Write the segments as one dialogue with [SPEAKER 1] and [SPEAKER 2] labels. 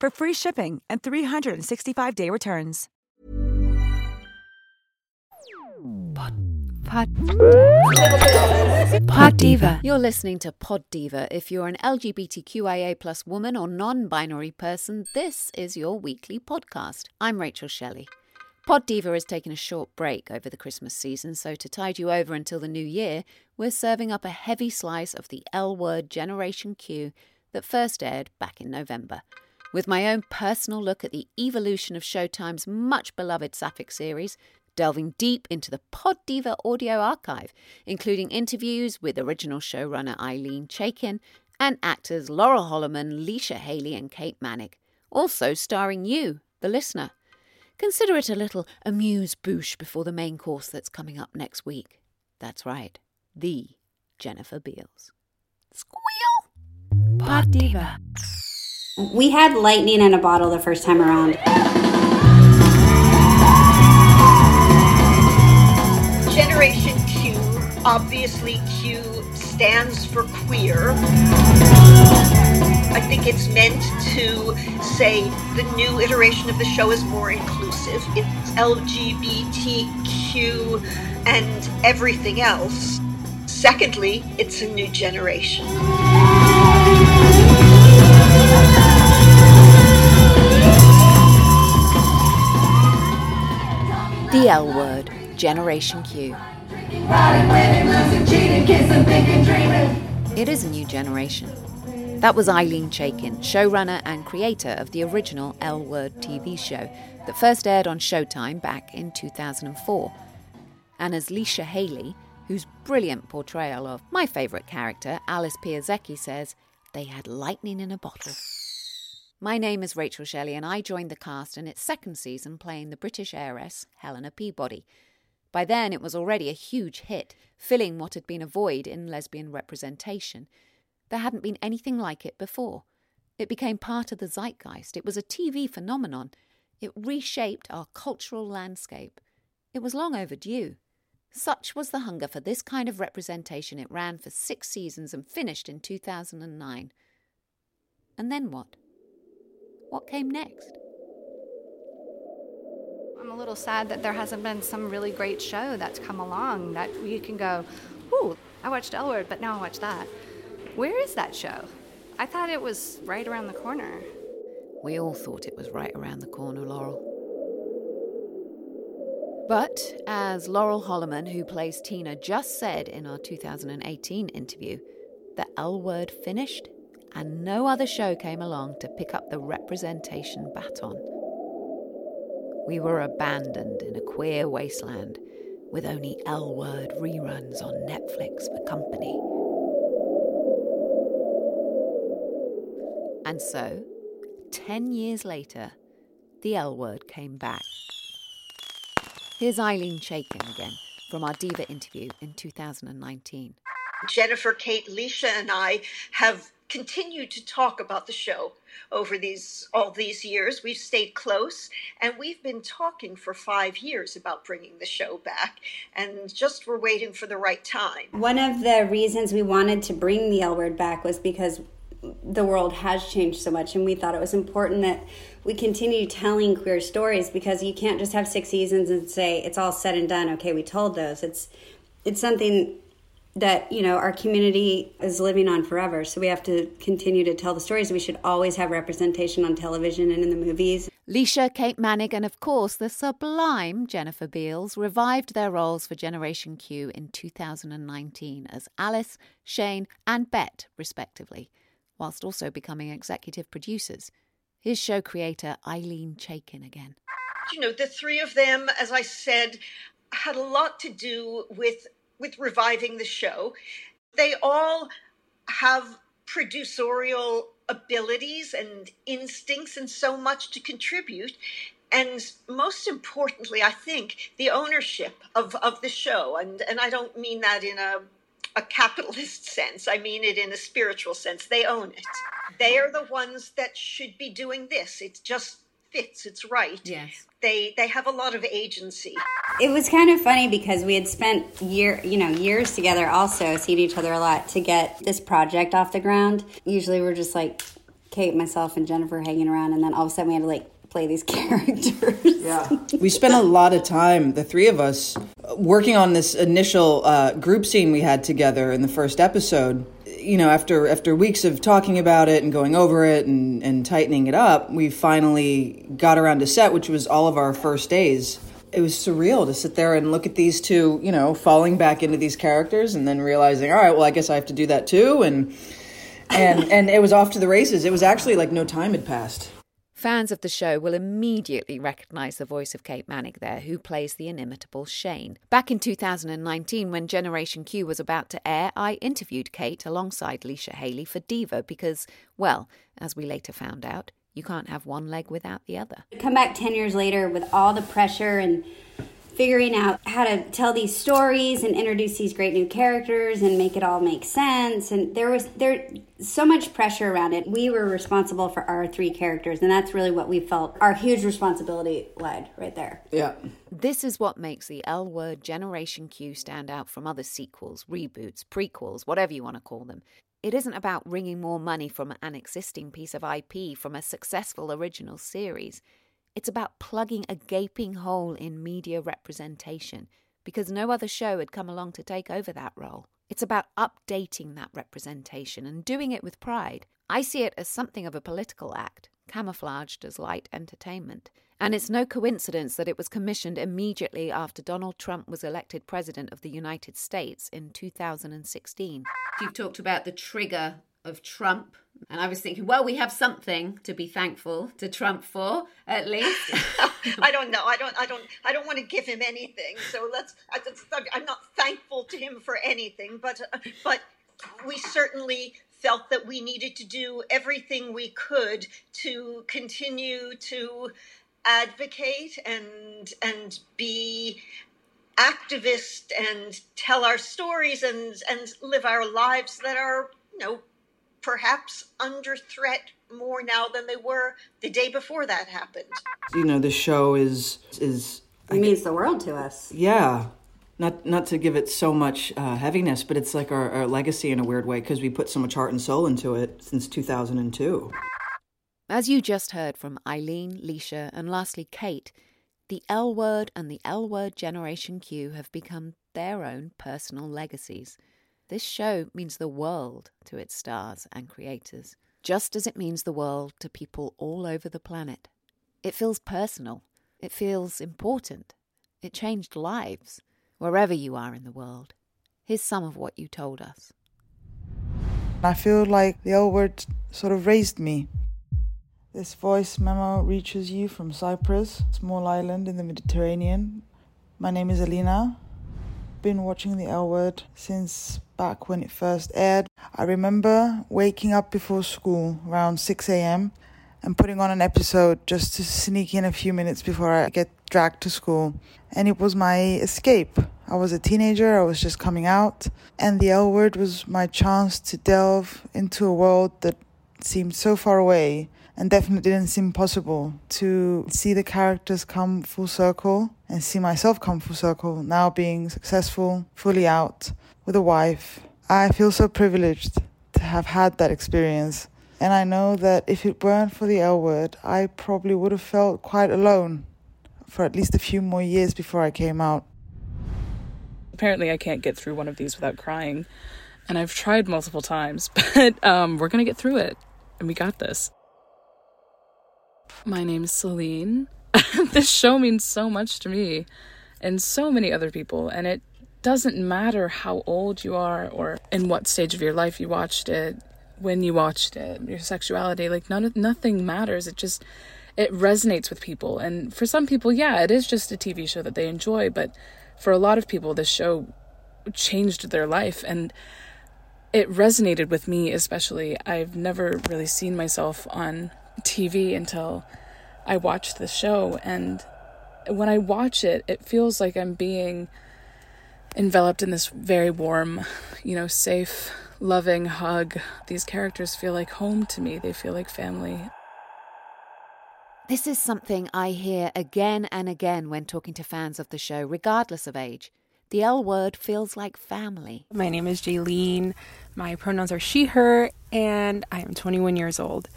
[SPEAKER 1] for free shipping and 365-day returns.
[SPEAKER 2] Pod, pod, pod Diva. You're listening to Pod Diva. If you're an LGBTQIA plus woman or non-binary person, this is your weekly podcast. I'm Rachel Shelley. Pod Diva has taken a short break over the Christmas season, so to tide you over until the new year, we're serving up a heavy slice of the L Word Generation Q that first aired back in November. With my own personal look at the evolution of Showtime's much beloved Sapphic series, delving deep into the Pod Diva audio archive, including interviews with original showrunner Ilene Chaiken and actors Laurel Holloman, Leisha Hailey, and Kate Moennig, also starring you, the listener. Consider it a little amuse bouche before the main course that's coming up next week. That's right, the Jennifer Beals. Squeal!
[SPEAKER 3] Pod Diva. We had lightning in a bottle the first time around.
[SPEAKER 4] Generation Q, obviously Q stands for queer. I think it's meant to say the new iteration of the show is more inclusive. It's LGBTQ and everything else. Secondly, it's a new generation.
[SPEAKER 2] The L Word, Generation Q. It is a new generation. That was Ilene Chaiken, showrunner and creator of the original L Word TV show that first aired on Showtime back in 2004. And as Leisha Hailey, whose brilliant portrayal of my favourite character, Alice Piasecki, says, they had lightning in a bottle. My name is Rachel Shelley, and I joined the cast in its second season playing the British heiress Helena Peabody. By then, it was already a huge hit, filling what had been a void in lesbian representation. There hadn't been anything like it before. It became part of the zeitgeist. It was a TV phenomenon. It reshaped our cultural landscape. It was long overdue. Such was the hunger for this kind of representation, it ran for six seasons and finished in 2009. And then what? What came next?
[SPEAKER 5] I'm a little sad that there hasn't been some really great show that's come along that you can go, ooh, I watched L Word, but now I watch that. Where is that show? I thought it was right around the corner.
[SPEAKER 2] We all thought it was right around the corner, Laurel. But, as Laurel Holloman, who plays Tina, just said in our 2018 interview, the L word finished and no other show came along to pick up the representation baton. We were abandoned in a queer wasteland with only L word reruns on Netflix for company. And so, 10 years later, the L word came back. Here's Ilene Chaiken again from our Diva interview in 2019.
[SPEAKER 4] Jennifer, Kate, Leisha, and I have continued to talk about the show over these all these years. We've stayed close, and we've been talking for five years about bringing the show back, and just we're waiting for the right time.
[SPEAKER 3] One of the reasons we wanted to bring the L word back was because the world has changed so much, and we thought it was important that we continue telling queer stories because you can't just have six seasons and say it's all said and done. Okay, we told those. It's it's something that you know our community is living on forever so we have to continue to tell the stories we should always have representation on television and in the movies
[SPEAKER 2] Leisha, Kate Moennig, and of course the sublime Jennifer Beals revived their roles for Generation Q in 2019 as Alice, Shane, and Bette, respectively, whilst also becoming executive producers. Here's show creator Ilene Chaiken again.
[SPEAKER 4] You know, the three of them, as I said, had a lot to do with with reviving the show. They all have producerial abilities and instincts and so much to contribute. And most importantly i think the ownership of, of the show. And, and i don't mean that in a, a capitalist sense. I mean it in a spiritual sense. They own it. They are the ones that should be doing this. It's just fits it's right.
[SPEAKER 2] Yes.
[SPEAKER 4] They they have a lot of agency.
[SPEAKER 3] It was kind of funny because we had spent year you know years together also seeing each other a lot to get this project off the ground. Usually we're just like kate myself and jennifer hanging around and then all of a sudden we had to like play these characters.
[SPEAKER 6] Yeah. We spent a lot of time the three of us working on this initial uh, group scene we had together in the first episode you know after after weeks of talking about it and going over it and and tightening it up we finally got around to set which was all of our first days it was surreal to sit there and look at these two, you know, falling back into these characters and then realizing, all right, well, I guess I have to do that too. And and and it was off to the races. It was actually like no time had passed.
[SPEAKER 2] Fans of the show will immediately recognise the voice of Kate Moennig there, who plays the inimitable Shane. Back in 2019, when Generation Q was about to air, I interviewed Kate alongside Leisha Hailey for Diva because, well, as we later found out, you can't have one leg without the other.
[SPEAKER 3] Come back 10 years later with all the pressure and figuring out how to tell these stories and introduce these great new characters and make it all make sense. And there was there so much pressure around it. We were responsible for our three characters and that's really what we felt our huge responsibility lied right there.
[SPEAKER 6] Yeah.
[SPEAKER 2] This is what makes the l word generation q stand out from other sequels reboots prequels whatever you want to call them. It isn't about wringing more money from an existing piece of IP from a successful original series. It's about plugging a gaping hole in media representation because no other show had come along to take over that role. It's about updating that representation and doing it with pride. I see it as something of a political act, camouflaged as light entertainment. And it's no coincidence that it was commissioned immediately after Donald Trump was elected President of the United States in 2016. You've talked about the trigger of Trump. And I was thinking, well, we have something to be thankful to Trump for, at least.
[SPEAKER 4] I don't know. I don't. I don't. I don't want to give him anything. So let's. I, am not thankful to him for anything, but but we certainly felt that we needed to do everything we could to continue to advocate and and be activist and tell our stories and and live our lives that are you know perhaps under threat more now than they were the day before that happened.
[SPEAKER 6] You know the show is is
[SPEAKER 3] it means the world to us.
[SPEAKER 6] Yeah. Not not to give it so much uh, heaviness but it's like our, our legacy in a weird way because we put so much heart and soul into it since 2002
[SPEAKER 2] as you just heard from Eileen, Leisha, and lastly Kate, the L Word and the L Word Generation Q have become their own personal legacies. This show means the world to its stars and creators, just as it means the world to people all over the planet. It feels personal, it feels important, it changed lives, wherever you are in the world. Here's some of what you told us.
[SPEAKER 7] I feel like the L Word sort of raised me this voice memo reaches you from Cyprus, small island in the Mediterranean. My name is Alina. Been watching the L Word since back when it first aired. I remember waking up before school around 6 a.m. and putting on an episode just to sneak in a few minutes before I get dragged to school. And it was my escape. I was a teenager, I was just coming out, and the L Word was my chance to delve into a world that seemed so far away and definitely didn't seem possible to see the characters come full circle and see myself come full circle now being successful, fully out with a wife. I feel so privileged to have had that experience. And I know that if it weren't for the L word, I probably would have felt quite alone for at least a few more years before I came out.
[SPEAKER 8] Apparently, I can't get through one of these without crying. And I've tried multiple times, but um, we're going to get through it. And we got this. My name is Celine. this show means so much to me and so many other people, and it doesn't matter how old you are or in what stage of your life you watched it, when you watched it, your sexuality, like none of, nothing matters. It just it resonates with people. And for some people, yeah, it is just a TV show that they enjoy, but for a lot of people this show changed their life and it resonated with me especially. I've never really seen myself on TV until I watched the show and when I watch it, it feels like I'm being enveloped in this very warm, you know, safe, loving hug. These characters feel like home to me, they feel like family.
[SPEAKER 2] This is something I hear again and again when talking to fans of the show, regardless of age. The L word feels like family.
[SPEAKER 9] My name is Jaylene. My pronouns are she, her, and I am 21 years old.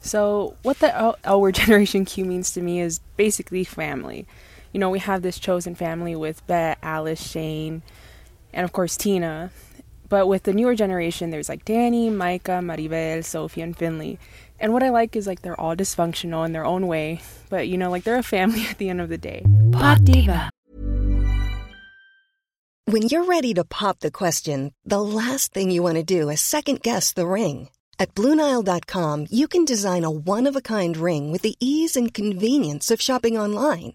[SPEAKER 9] So, what the L, L word Generation Q means to me is basically family you know, we have this chosen family with Bette, Alice, Shane, and of course Tina. But with the newer generation, there's like Dani, Micah, Maribel, Sophie, and Finley. And what I like is like they're all dysfunctional in their own way, but you know, like they're a family at the end of the day.
[SPEAKER 10] Pod Diva. When you're ready to pop the question, the last thing you want to do is second guess the ring. At Bluenile.com, you can design a one of a kind ring with the ease and convenience of shopping online.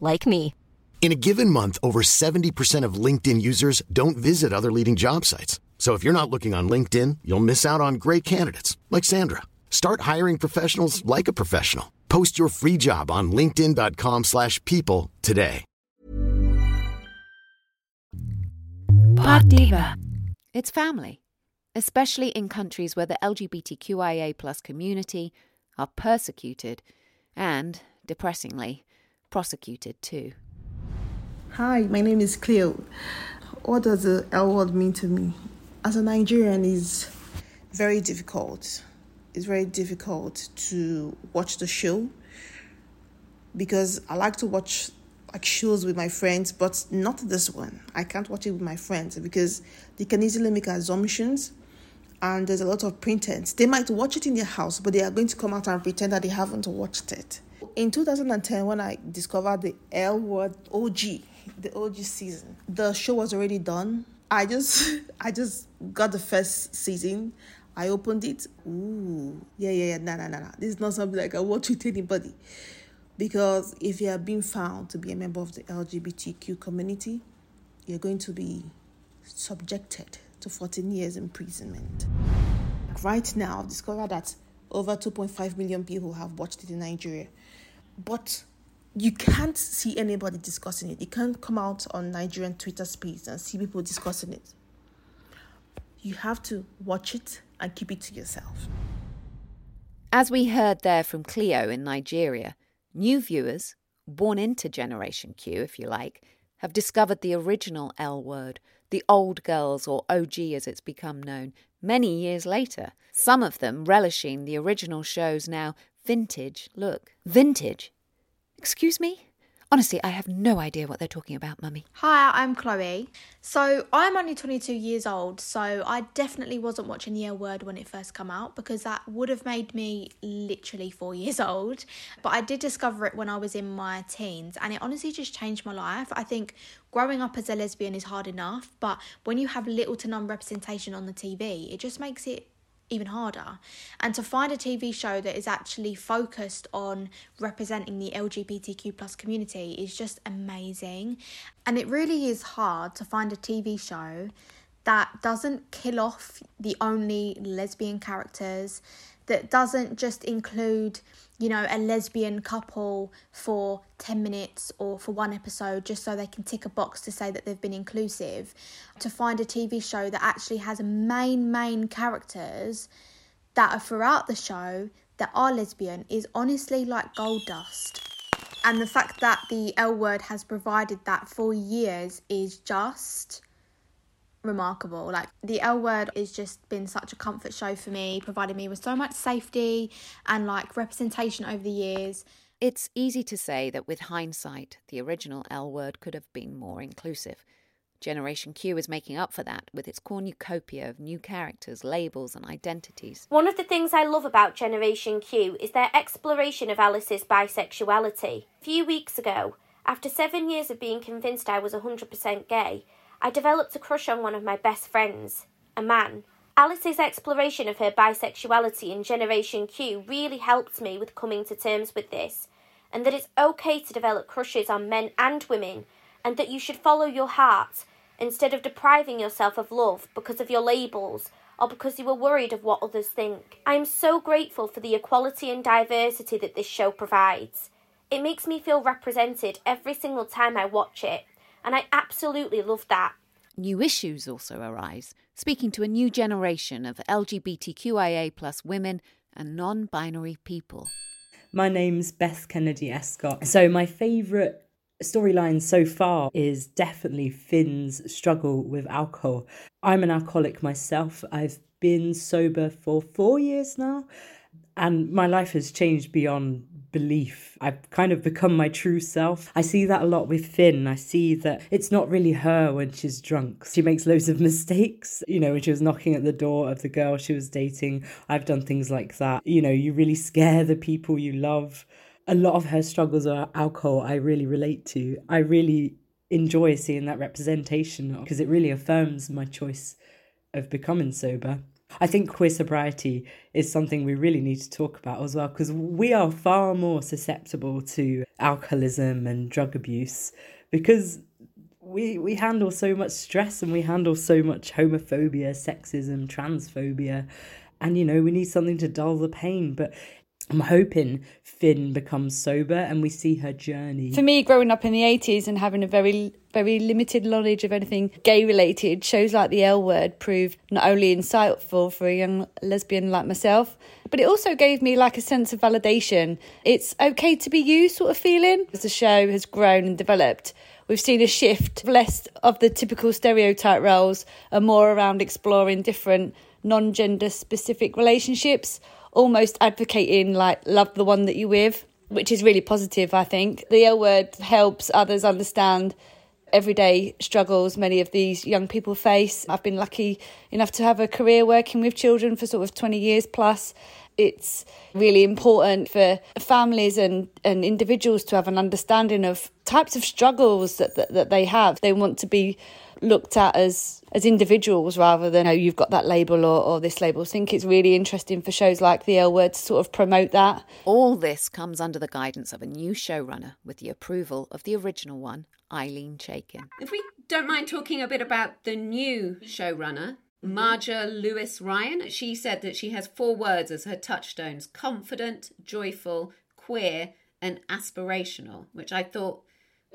[SPEAKER 11] like me.
[SPEAKER 12] In a given month, over 70% of LinkedIn users don't visit other leading job sites. So if you're not looking on LinkedIn, you'll miss out on great candidates like Sandra. Start hiring professionals like a professional. Post your free job on linkedin.com/people today.
[SPEAKER 2] Pod Diva. It's family, especially in countries where the LGBTQIA plus community are persecuted and, depressingly, prosecuted too.
[SPEAKER 13] Hi, my name is Cleo. What does the L word mean to me? As a Nigerian, is very difficult. It's very difficult to watch the show because I like to watch like shows with my friends, but not this one. I can't watch it with my friends because they can easily make assumptions and there's a lot of pretense. They might watch it in their house, but they are going to come out and pretend that they haven't watched it in 2010 when I discovered the L word OG, the OG season, the show was already done. I just I just got the first season. I opened it. Ooh, yeah, yeah, yeah. Nah, nah, nah, nah. This is not something like I watch with anybody. Because if you are being found to be a member of the LGBTQ community, you're going to be subjected to 14 years imprisonment. Right now, I've discovered that over 2.5 million people have watched it in Nigeria but you can't see anybody discussing it. You can't come out on Nigerian Twitter space and see people discussing it. You have to watch it and keep it to yourself.
[SPEAKER 2] As we heard there from Cleo in Nigeria, new viewers, born into Generation Q, if you like, have discovered the original L word, the old girls, or OG as it's become known, many years later. Some of them relishing the original show's now vintage look. Vintage? Excuse me? Honestly, I have no idea what they're talking about, Mummy.
[SPEAKER 14] Hi, I'm Chloe. So I'm only 22 years old, so I definitely wasn't watching the L Word when it first came out because that would have made me literally four years old. But I did discover it when I was in my teens, and it honestly just changed my life. I think growing up as a lesbian is hard enough, but when you have little to none representation on the TV, it just makes it even harder. And to find a TV show that is actually focused on representing the LGBTQ plus community is just amazing. And it really is hard to find a TV show that doesn't kill off the only lesbian characters, that doesn't just include you know, a lesbian couple for 10 minutes or for one episode just so they can tick a box to say that they've been inclusive, to find a TV show that actually has main, main characters that are throughout the show that are lesbian is honestly like gold dust. And the fact that the L word has provided that for years is just remarkable. Like the L word has just been such a comfort show for me, providing me with so much safety and like representation over the years.
[SPEAKER 2] It's easy to say that with hindsight, the original L word could have been more inclusive. Generation Q is making up for that with its cornucopia of new characters, labels, and identities.
[SPEAKER 15] One of the things I love about Generation Q is their exploration of Alice's bisexuality. A few weeks ago, after seven years of being convinced I was 100% gay, I developed a crush on one of my best friends, a man. Alice's exploration of her bisexuality in Generation Q really helped me with coming to terms with this, and that it's okay to develop crushes on men and women, and that you should follow your heart instead of depriving yourself of love because of your labels or because you are worried of what others think. I am so grateful for the equality and diversity that this show provides. It makes me feel represented every single time I watch it, and I absolutely love that.
[SPEAKER 2] New issues also arise, speaking to a new generation of LGBTQIA plus women and non binary people.
[SPEAKER 16] My name's Beth Kennedy Escott. So, my favourite storyline so far is definitely Finn's struggle with alcohol. I'm an alcoholic myself. I've been sober for four years now, and my life has changed beyond belief. I've kind of become my true self. I see that a lot with Finn. I see that it's not really her when she's drunk. She makes loads of mistakes. You know, when she was knocking at the door of the girl she was dating, I've done things like that. You know, you really scare the people you love. A lot of her struggles are alcohol, I really relate to. I really enjoy seeing that representation because it really affirms my choice of becoming sober. I think queer sobriety is something we really need to talk about as well because we are far more susceptible to alcoholism and drug abuse because we we handle so much stress and we handle so much homophobia, sexism, transphobia and you know we need something to dull the pain. But I'm hoping Finn becomes sober and we see her journey.
[SPEAKER 17] For me, growing up in the 80s and having a very, very limited knowledge of anything gay related, shows like the L word proved not only insightful for a young lesbian like myself, but it also gave me like a sense of validation. It's okay to be you sort of feeling. As the show has grown and developed, we've seen a shift less of the typical stereotype roles and more around exploring different non gender specific relationships almost advocating like love the one that you're with, which is really positive, I think. The L word helps others understand everyday struggles many of these young people face. I've been lucky enough to have a career working with children for sort of 20 years plus. It's really important for families and, and individuals to have an understanding of types of struggles that, that, that they have. They want to be looked at as as individuals rather than oh you've got that label or, or this label. I think it's really interesting for shows like the L Word to sort of promote that.
[SPEAKER 2] All this comes under the guidance of a new showrunner with the approval of the original one, Ilene Chaiken.
[SPEAKER 18] If we don't mind talking a bit about the new showrunner, Marja Lewis Ryan, she said that she has four words as her touchstones confident, joyful, queer, and aspirational, which I thought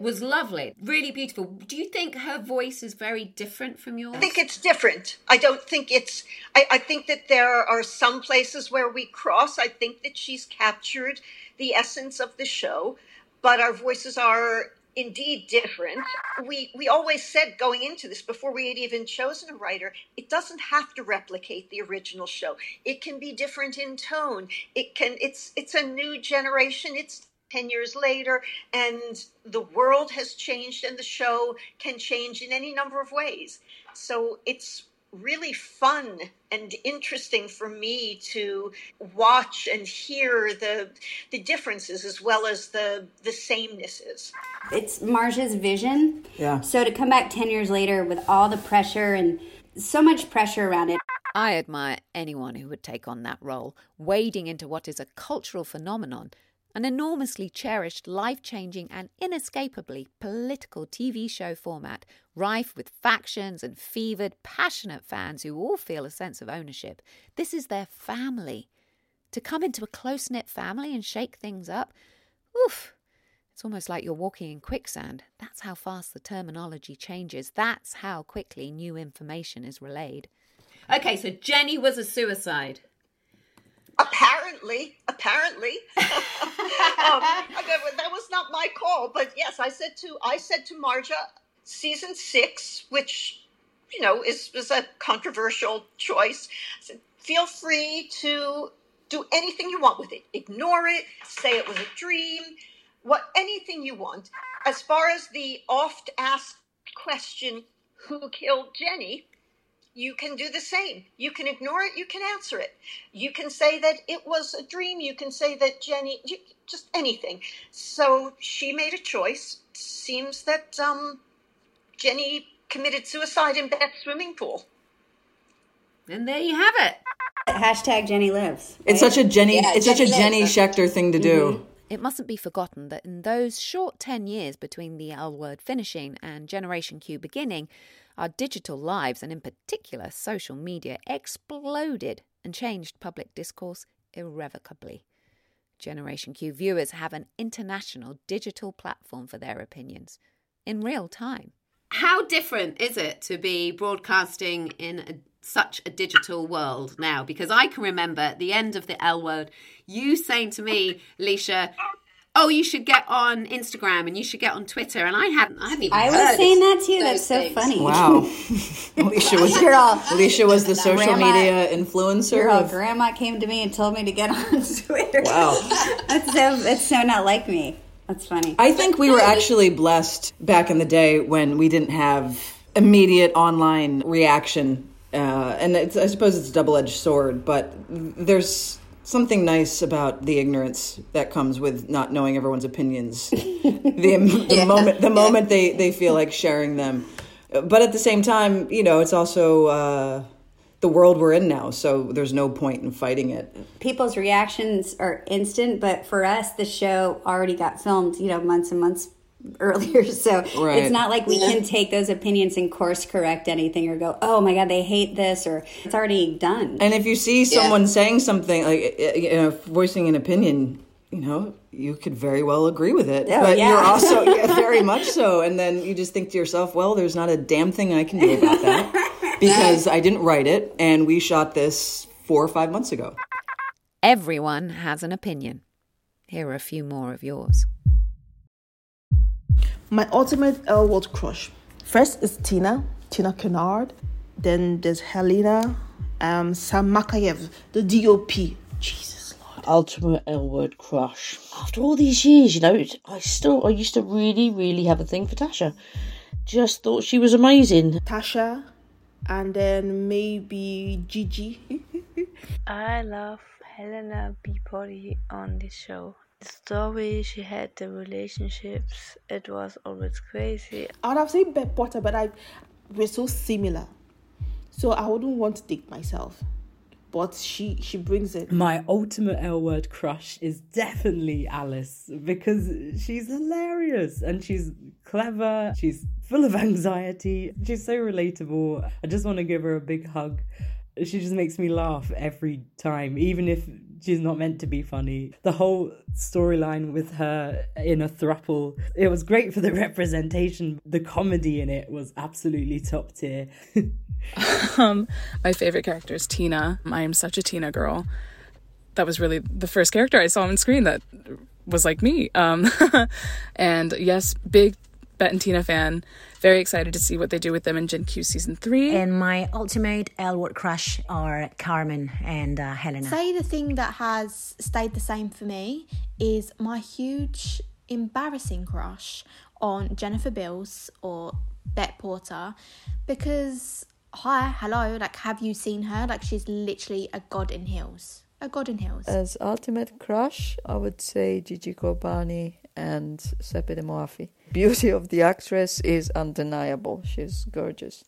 [SPEAKER 18] was lovely, really beautiful. Do you think her voice is very different from yours?
[SPEAKER 4] I think it's different. I don't think it's, I, I think that there are some places where we cross. I think that she's captured the essence of the show, but our voices are indeed different. We we always said going into this before we had even chosen a writer, it doesn't have to replicate the original show. It can be different in tone. It can it's it's a new generation. It's 10 years later, and the world has changed, and the show can change in any number of ways. So it's really fun and interesting for me to watch and hear the the differences as well as the the samenesses.
[SPEAKER 3] It's Marja's vision.
[SPEAKER 6] Yeah.
[SPEAKER 3] So to come back 10 years later with all the pressure and so much pressure around it.
[SPEAKER 2] I admire anyone who would take on that role, wading into what is a cultural phenomenon, an enormously cherished, life changing, and inescapably political TV show format, rife with factions and fevered, passionate fans who all feel a sense of ownership. This is their family. To come into a close knit family and shake things up, oof, it's almost like you're walking in quicksand. That's how fast the terminology changes. That's how quickly new information is relayed.
[SPEAKER 18] Okay, so Jenny was a suicide.
[SPEAKER 4] Apparently, apparently, um, that was not my call. But yes, I said to I said to Marja, season six, which you know is is a controversial choice. Said, feel free to do anything you want with it. Ignore it. Say it was a dream. What anything you want. As far as the oft asked question, who killed Jenny? You can do the same. You can ignore it, you can answer it. You can say that it was a dream, you can say that Jenny, you, just anything. So she made a choice. Seems that um, Jenny committed suicide in Beth's swimming pool.
[SPEAKER 18] And there you have it.
[SPEAKER 3] Hashtag Jenny lives.
[SPEAKER 6] It's such a Jenny. Yeah, it's Jenny such a Jenny Schechter thing to do.
[SPEAKER 2] Mm-hmm. It mustn't be forgotten that in those short 10 years between the L word finishing and Generation Q beginning, our digital lives, and in particular social media, exploded and changed public discourse irrevocably. Generation Q viewers have an international digital platform for their opinions in real time.
[SPEAKER 18] How different is it to be broadcasting in a, such a digital world now? Because I can remember at the end of the L word, you saying to me, Leisha, oh, you should get on Instagram and you should get on Twitter. And I hadn't, I hadn't even
[SPEAKER 3] I was saying that too. That's so things. funny.
[SPEAKER 6] Wow. Alicia was, Alicia was the social grandma, media influencer.
[SPEAKER 3] Your of... grandma came to me and told me to get on Twitter. Wow. that's so, that's so not like me. That's funny.
[SPEAKER 6] I think we were actually blessed back in the day when we didn't have immediate online reaction. Uh, and I suppose it's a double edged sword, but there's something nice about the ignorance that comes with not knowing everyone's opinions. the, the yeah. moment the moment they they feel like sharing them, but at the same time, you know, it's also. Uh, the world we're in now, so there's no point in fighting it.
[SPEAKER 3] People's reactions are instant, but for us, the show already got filmed, you know, months and months earlier. So right. it's not like we yeah. can take those opinions and course correct anything or go, oh my God, they hate this, or it's already done.
[SPEAKER 6] And if you see someone yeah. saying something, like, eh, eh, you know, voicing an opinion, you know, you could very well agree with it. Oh, but yeah. you're also yeah, very much so. And then you just think to yourself, well, there's not a damn thing I can do about that because I didn't write it and we shot this four or five months ago.
[SPEAKER 2] Everyone has an opinion. Here are a few more of yours.
[SPEAKER 13] My ultimate L word crush. First is Tina, Tina Kennard. Then there's Helena, um, Sam Makayev, the DOP. Jesus Lord.
[SPEAKER 19] Ultimate L word crush. After all these years, you know, I still, I used to really, really have a thing for Tasha. Just thought she was amazing.
[SPEAKER 13] Tasha, and then maybe Gigi.
[SPEAKER 20] I love Helena Peabody on this show the story she had, the relationships, it was always crazy.
[SPEAKER 13] I would have said Beth Potter, but I we're so similar. So I wouldn't want to date myself. But she she brings it.
[SPEAKER 16] My ultimate L word crush is definitely Alice because she's hilarious and she's clever, she's full of anxiety, she's so relatable. I just want to give her a big hug she just makes me laugh every time, even if she's not meant to be funny. The whole storyline with her in a thruple, it was great for the representation. The comedy in it was absolutely top tier.
[SPEAKER 8] um, my favorite character is Tina. I am such a Tina girl. That was really the first character I saw on screen that was like me. Um, and yes, big Bette and Tina fan. Very excited to see what they do with them in Gen Q season three.
[SPEAKER 21] And my ultimate L word crush are Carmen and uh, Helena.
[SPEAKER 14] Say the thing that has stayed the same for me is my huge embarrassing crush on Jennifer Beals or Bette Porter because hi, hello, like have you seen her? Like she's literally a god in heels. A god in heels.
[SPEAKER 22] As ultimate crush, I would say Gigi Ghorbani and Sepideh Moafi. Beauty of the actress is undeniable. She's gorgeous.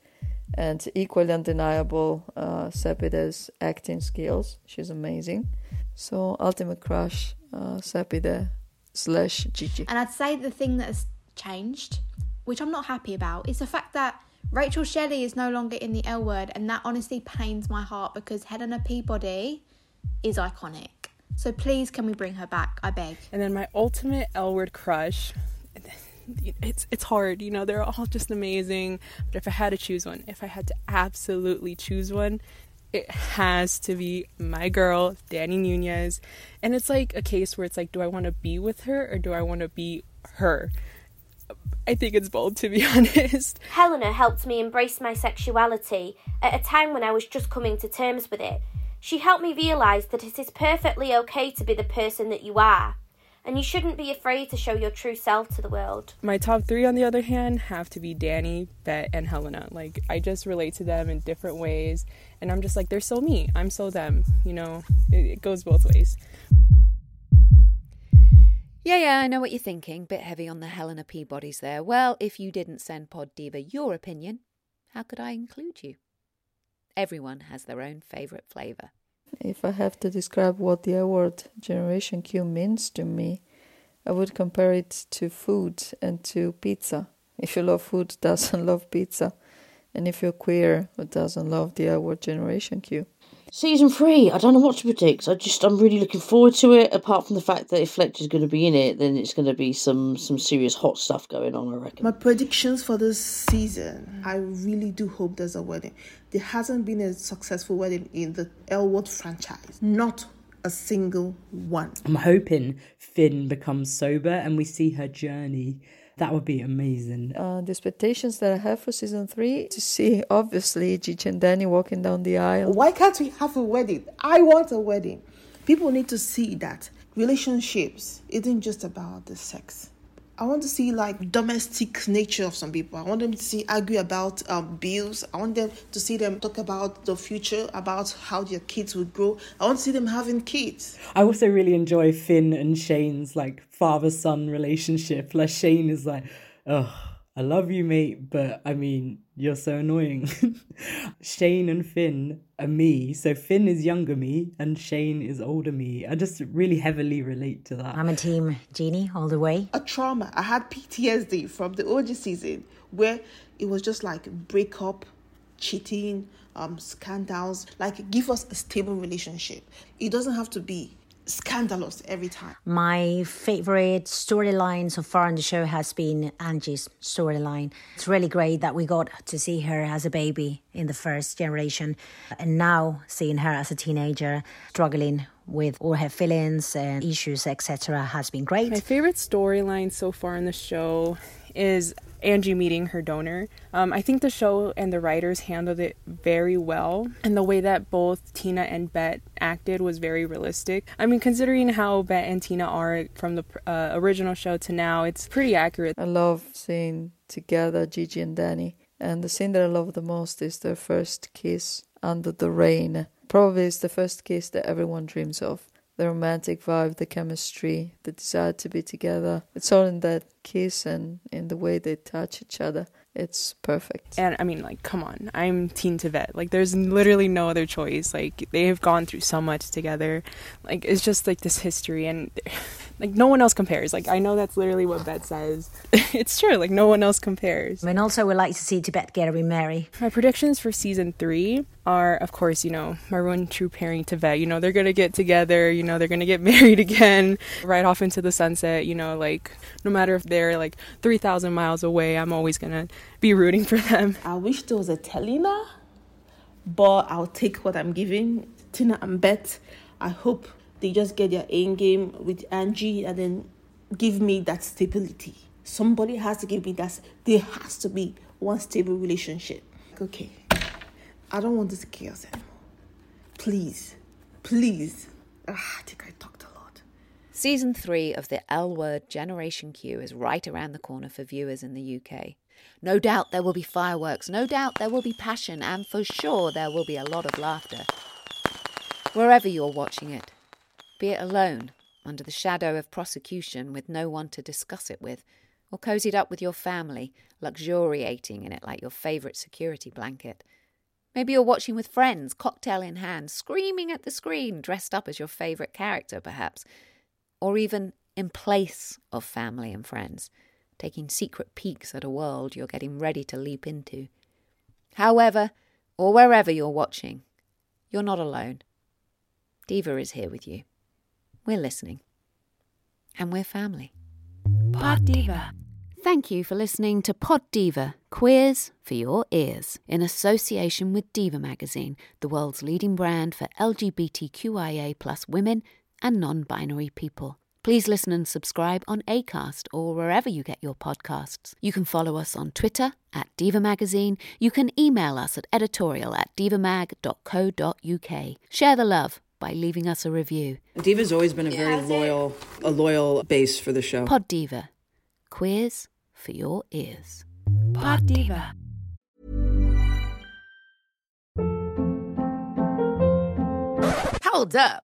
[SPEAKER 22] And equally undeniable, uh, Sepideh's acting skills. She's amazing. So, ultimate crush, uh, Sepide slash Gigi.
[SPEAKER 14] And I'd say the thing that has changed, which I'm not happy about, is the fact that Rachel Shelley is no longer in the L word, and that honestly pains my heart because Helena Peabody is iconic. So please, can we bring her back? I beg.
[SPEAKER 9] And then my ultimate L word crush. It's it's hard, you know. They're all just amazing. But if I had to choose one, if I had to absolutely choose one, it has to be my girl, Dani Nunez. And it's like a case where it's like, do I want to be with her or do I want to be her? I think it's bold, to be honest.
[SPEAKER 15] Helena helped me embrace my sexuality at a time when I was just coming to terms with it. She helped me realise that it is perfectly okay to be the person that you are, and you shouldn't be afraid to show your true self to the world.
[SPEAKER 9] My top three, on the other hand, have to be Dani, Bette, and Helena. Like, I just relate to them in different ways, and I'm just like, they're so me, I'm so them, you know? It, it goes both ways.
[SPEAKER 2] Yeah, yeah, I know what you're thinking. Bit heavy on the Helena Peabodys there. Well, if you didn't send Pod Diva your opinion, how could I include you? Everyone has their own favourite flavour.
[SPEAKER 22] If I have to describe what the L Word Generation Q means to me, I would compare it to food and to pizza. If you love food, doesn't love pizza. And if you're queer, doesn't love the L Word Generation Q?
[SPEAKER 19] Season three, I don't know what to predict. I just I'm really looking forward to it. Apart from the fact that if Fletcher's going to be in it, then it's going to be some some serious hot stuff going on. I reckon.
[SPEAKER 13] My predictions for this season, I really do hope there's a wedding. There hasn't been a successful wedding in the L Word franchise. Not a single one.
[SPEAKER 16] I'm hoping Finn becomes sober and we see her journey. That would be amazing.
[SPEAKER 22] Uh, the expectations that I have for season three to see, obviously, Gigi and Dani walking down the aisle.
[SPEAKER 13] Why can't we have a wedding? I want a wedding. People need to see that relationships isn't just about the sex. I want to see like domestic nature of some people. I want them to see argue about um, bills. I want them to see them talk about the future, about how their kids would grow. I want to see them having kids.
[SPEAKER 16] I also really enjoy Finn and Shane's like father son relationship. Like Shane is like, oh, I love you, mate, but I mean, you're so annoying. Shane and Finn are me. So Finn is younger me and Shane is older me. I just really heavily relate to that.
[SPEAKER 21] I'm a team Genie all the way.
[SPEAKER 13] A trauma. I had PTSD from the OG season where it was just like breakup, cheating, um, scandals. Like, give us a stable relationship. It doesn't have to be scandalous every time.
[SPEAKER 21] My favorite storyline so far on the show has been Angie's storyline. It's really great that we got to see her as a baby in the first generation and now seeing her as a teenager struggling with all her feelings and issues etc has been great.
[SPEAKER 9] My favorite storyline so far in the show is Angie meeting her donor. Um, I think the show and the writers handled it very well, and the way that both Tina and Bette acted was very realistic. I mean, considering how Bette and Tina are from the uh, original show to now, it's pretty accurate.
[SPEAKER 22] I love seeing together Gigi and Dani, and the scene that I love the most is their first kiss under the rain. Probably it's the first kiss that everyone dreams of the romantic vibe, the chemistry, the desire to be together. It's all in that kiss and in the way they touch each other. It's perfect.
[SPEAKER 9] And I mean, like, come on, I'm Teen Tibette. Like, there's literally no other choice. Like, they have gone through so much together. Like, it's just like this history, and like, no one else compares. Like, I know that's literally what Bette says. it's true. Like, no one else compares.
[SPEAKER 21] And also, we like to see Tibette get a remarry.
[SPEAKER 9] My predictions for season three are, of course, you know, Maroon true pairing to Tibette. You know, they're gonna get together. You know, they're gonna get married again, right off into the sunset. You know, like no matter if they're like three thousand miles away, I'm always gonna be rooting for them.
[SPEAKER 13] I wish there was a Telina, but I'll take what I'm giving. Tina and Bette, I hope they just get their end game with Angie and then give me that stability. Somebody has to give me that. There has to be one stable relationship. Okay, I don't want this chaos anymore. Please, please. Ah, I think I talked a lot.
[SPEAKER 2] Season 3 of the L Word Generation Q is right around the corner for viewers in the UK. No doubt there will be fireworks, no doubt there will be passion, and for sure there will be a lot of laughter. Wherever you're watching it, be it alone, under the shadow of prosecution with no one to discuss it with, or cozied up with your family, luxuriating in it like your favourite security blanket. Maybe you're watching with friends, cocktail in hand, screaming at the screen, dressed up as your favourite character, perhaps, or even in place of family and friends, taking secret peeks at a world you're getting ready to leap into. However, or wherever you're watching, you're not alone. Diva is here with you. We're listening. And we're family.
[SPEAKER 23] Pod Diva.
[SPEAKER 2] Thank you for listening to Pod Diva Queers for Your Ears in association with Diva Magazine, the world's leading brand for LGBTQIA plus women and non binary people. Please listen and subscribe on ACAST or wherever you get your podcasts. You can follow us on Twitter at Diva Magazine. You can email us at editorial at divamag.co.uk. Share the love by leaving us a review.
[SPEAKER 6] Diva's always been a very loyal, a loyal base for the show.
[SPEAKER 2] Pod Diva. Queers for your ears.
[SPEAKER 23] Pod Diva.
[SPEAKER 24] Hold up.